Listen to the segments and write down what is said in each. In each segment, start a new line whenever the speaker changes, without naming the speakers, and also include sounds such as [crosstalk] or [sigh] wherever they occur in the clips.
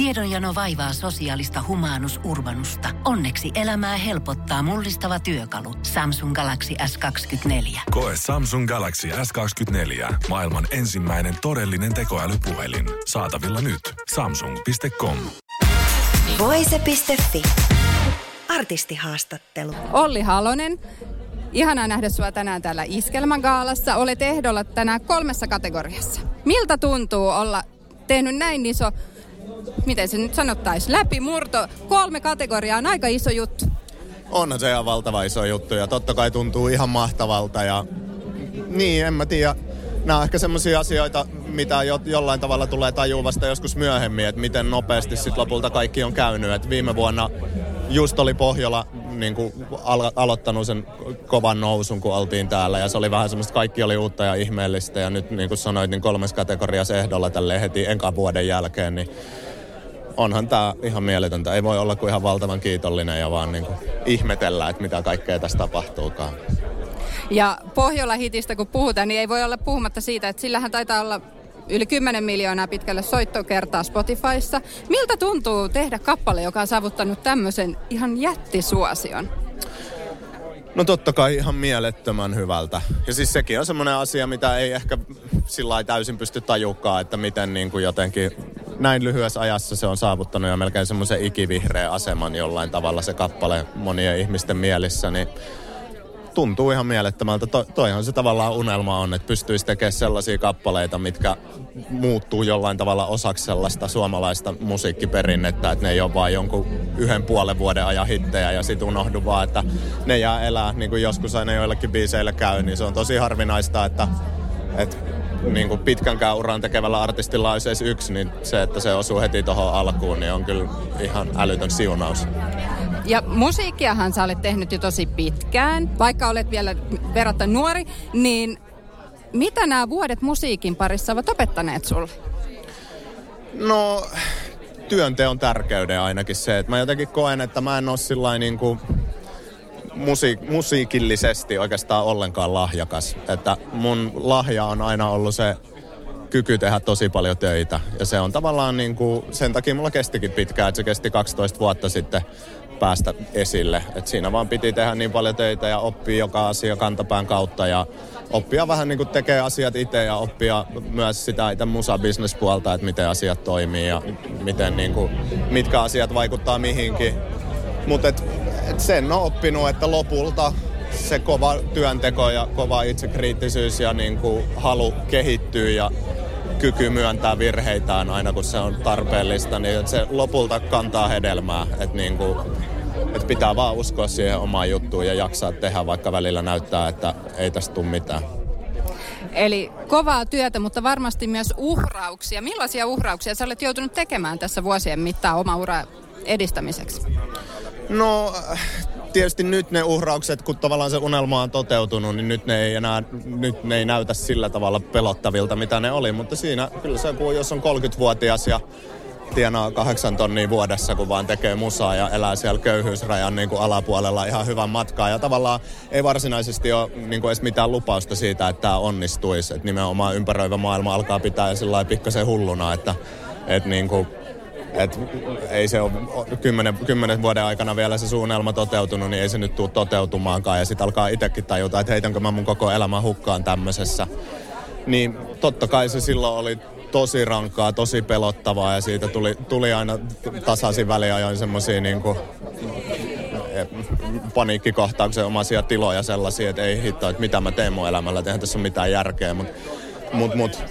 Tiedonjano vaivaa sosiaalista humanus urbanusta. Onneksi elämää helpottaa mullistava työkalu. Samsung Galaxy S24.
Koe Samsung Galaxy S24. Maailman ensimmäinen todellinen tekoälypuhelin. Saatavilla nyt. Samsung.com.
Voise.fi. Artistihaastattelu.
Olli Halonen, ihanaa nähdä sinua tänään täällä Iskelmagaalassa. Olet ehdolla tänään kolmessa kategoriassa. Miltä tuntuu olla tehnyt näin iso, miten se nyt sanottaisi, läpimurto? Kolme kategoriaa on aika iso juttu.
Onhan se ihan valtava iso juttu ja totta kai tuntuu ihan mahtavalta ja niin, en mä tiedä. Nämä on ehkä semmoisia asioita, mitä jo, jollain tavalla tulee tajua vasta joskus myöhemmin, että miten nopeasti sitten lopulta kaikki on käynyt. Et viime vuonna just oli Pohjola niin kuin al- aloittanut sen kovan nousun, kun oltiin täällä. Ja se oli vähän semmoista, kaikki oli uutta ja ihmeellistä. Ja nyt niin kuin sanoit, niin kolmes kategoriassa ehdolla tälle heti enkä vuoden jälkeen, niin onhan tämä ihan mieletöntä. Ei voi olla kuin ihan valtavan kiitollinen ja vaan niin kuin ihmetellä, että mitä kaikkea tässä tapahtuukaan.
Ja Pohjola-hitistä kun puhutaan, niin ei voi olla puhumatta siitä, että sillähän taitaa olla yli 10 miljoonaa pitkälle soittokertaa Spotifyssa. Miltä tuntuu tehdä kappale, joka on saavuttanut tämmöisen ihan jättisuosion?
No totta kai ihan mielettömän hyvältä. Ja siis sekin on semmoinen asia, mitä ei ehkä sillä täysin pysty tajukaan, että miten niin kuin jotenkin näin lyhyessä ajassa se on saavuttanut ja melkein semmoisen ikivihreä aseman jollain tavalla se kappale monien ihmisten mielissä, niin tuntuu ihan mielettömältä. To, toihan se tavallaan unelma on, että pystyisi tekemään sellaisia kappaleita, mitkä muuttuu jollain tavalla osaksi sellaista suomalaista musiikkiperinnettä, että ne ei ole vain jonkun yhden puolen vuoden ajan hittejä ja sitten unohdu vaan, että ne jää elää, niin kuin joskus aina joillekin biiseille käy, niin se on tosi harvinaista, että, että niin kuin pitkänkään uran tekevällä artistilla olisi edes yksi, niin se, että se osuu heti tuohon alkuun, niin on kyllä ihan älytön siunaus.
Ja musiikkiahan sä olet tehnyt jo tosi pitkään, vaikka olet vielä verrattuna nuori, niin mitä nämä vuodet musiikin parissa ovat opettaneet sulle?
No, työnteon tärkeyden ainakin se, että mä jotenkin koen, että mä en ole sillä niin kuin musiik- musiikillisesti oikeastaan ollenkaan lahjakas. Että mun lahja on aina ollut se kyky tehdä tosi paljon töitä. Ja se on tavallaan niin kuin, sen takia mulla kestikin pitkään, että se kesti 12 vuotta sitten päästä esille. Et siinä vaan piti tehdä niin paljon töitä ja oppia joka asia kantapään kautta ja oppia vähän niin kuin tekee asiat itse ja oppia myös sitä itse musa-business-puolta, että miten asiat toimii ja miten niin kuin, mitkä asiat vaikuttaa mihinkin. Mutta et, sen on oppinut, että lopulta se kova työnteko ja kova itsekriittisyys ja niin kuin halu kehittyy ja kyky myöntää virheitään aina kun se on tarpeellista, niin se lopulta kantaa hedelmää. Että niin kuin, että pitää vaan uskoa siihen omaan juttuun ja jaksaa tehdä, vaikka välillä näyttää, että ei tästä tule mitään.
Eli kovaa työtä, mutta varmasti myös uhrauksia. Millaisia uhrauksia sä olet joutunut tekemään tässä vuosien mittaan oma ura edistämiseksi?
No tietysti nyt ne uhraukset, kun tavallaan se unelma on toteutunut, niin nyt ne ei enää nyt ne ei näytä sillä tavalla pelottavilta, mitä ne oli. Mutta siinä kyllä se, kun jos on 30-vuotias ja tienaa kahdeksan tonnia vuodessa, kun vaan tekee musaa ja elää siellä köyhyysrajan niin kuin alapuolella ihan hyvän matkaa. Ja tavallaan ei varsinaisesti ole niin kuin edes mitään lupausta siitä, että tämä onnistuisi. Että nimenomaan ympäröivä maailma alkaa pitää sillä pikkasen hulluna, että, että niin kuin et ei se ole kymmenen, kymmenen vuoden aikana vielä se suunnelma toteutunut, niin ei se nyt tule toteutumaankaan. Ja sitten alkaa itsekin tajuta, että heitänkö mä mun koko elämän hukkaan tämmöisessä. Niin totta kai se silloin oli tosi rankkaa, tosi pelottavaa ja siitä tuli, tuli aina tasaisin väliajoin semmoisia niin kuin, paniikkikohtauksen omaisia tiloja sellaisia, että ei hitto, että mitä mä teen mun elämällä, eihän tässä mitään järkeä, mutta mut, mut,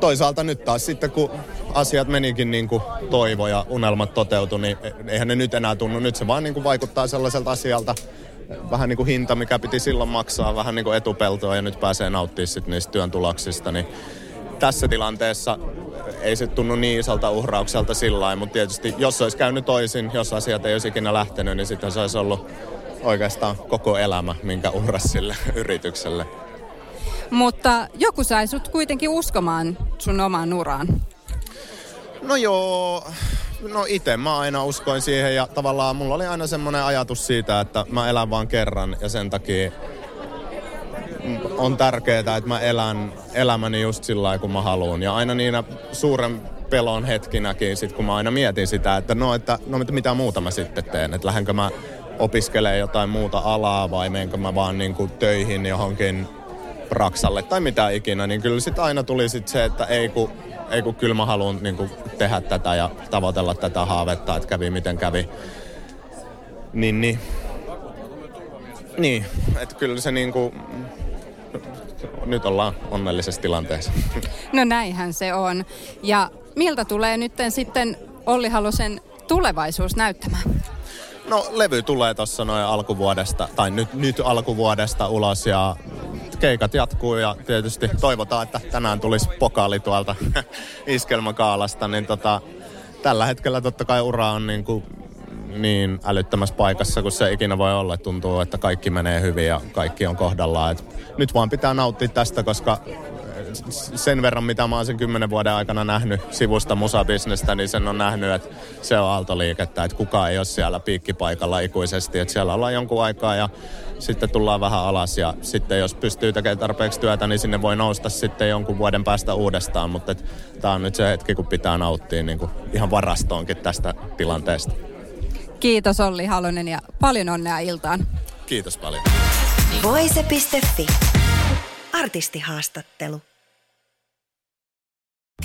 toisaalta nyt taas sitten kun asiat menikin niin kuin toivo ja unelmat toteutui, niin eihän ne nyt enää tunnu. Nyt se vaan niin kuin vaikuttaa sellaiselta asialta, vähän niin kuin hinta, mikä piti silloin maksaa, vähän niin kuin etupeltoa ja nyt pääsee nauttimaan sitten niistä työn tuloksista, niin tässä tilanteessa ei se tunnu niin isolta uhraukselta sillä mutta tietysti jos olisi käynyt toisin, jos asiat ei olisi ikinä lähtenyt, niin sitten se olisi ollut oikeastaan koko elämä, minkä uhras sille [laughs] yritykselle.
Mutta joku sai sut kuitenkin uskomaan sun omaan uraan.
No joo, no itse mä aina uskoin siihen ja tavallaan mulla oli aina semmoinen ajatus siitä, että mä elän vaan kerran ja sen takia on tärkeää, että mä elän elämäni just sillä lailla, kun mä haluan. Ja aina niinä suuren pelon hetkinäkin, sit kun mä aina mietin sitä, että no, että no mitä muuta mä sitten teen, että lähdenkö mä opiskelee jotain muuta alaa vai menenkö mä vaan niin kuin töihin johonkin raksalle tai mitä ikinä, niin kyllä sitten aina tuli sit se, että ei kun, ei kun kyllä mä haluan niin tehdä tätä ja tavoitella tätä haavetta, että kävi miten kävi. Niin, niin. Niin, että kyllä se niin kuin, nyt ollaan onnellisessa tilanteessa.
No näinhän se on. Ja miltä tulee nyt sitten Olli Halosen tulevaisuus näyttämään?
No levy tulee tuossa noin alkuvuodesta, tai nyt, nyt alkuvuodesta ulos ja keikat jatkuu ja tietysti toivotaan, että tänään tulisi pokaali tuolta [laughs] iskelmäkaalasta, niin tota, tällä hetkellä totta kai ura on niin, kuin niin älyttömässä paikassa kuin se ikinä voi olla. Tuntuu, että kaikki menee hyvin ja kaikki on kohdallaan. Et nyt vaan pitää nauttia tästä, koska sen verran, mitä mä oon sen kymmenen vuoden aikana nähnyt sivusta musabisnestä, niin sen on nähnyt, että se on aaltoliikettä, että kukaan ei ole siellä piikkipaikalla ikuisesti, että siellä ollaan jonkun aikaa ja sitten tullaan vähän alas ja sitten jos pystyy tekemään tarpeeksi työtä, niin sinne voi nousta sitten jonkun vuoden päästä uudestaan, mutta tämä on nyt se hetki, kun pitää nauttia niin kuin ihan varastoonkin tästä tilanteesta.
Kiitos Olli Halonen ja paljon onnea iltaan.
Kiitos paljon.
Voise.fi. Artistihaastattelu.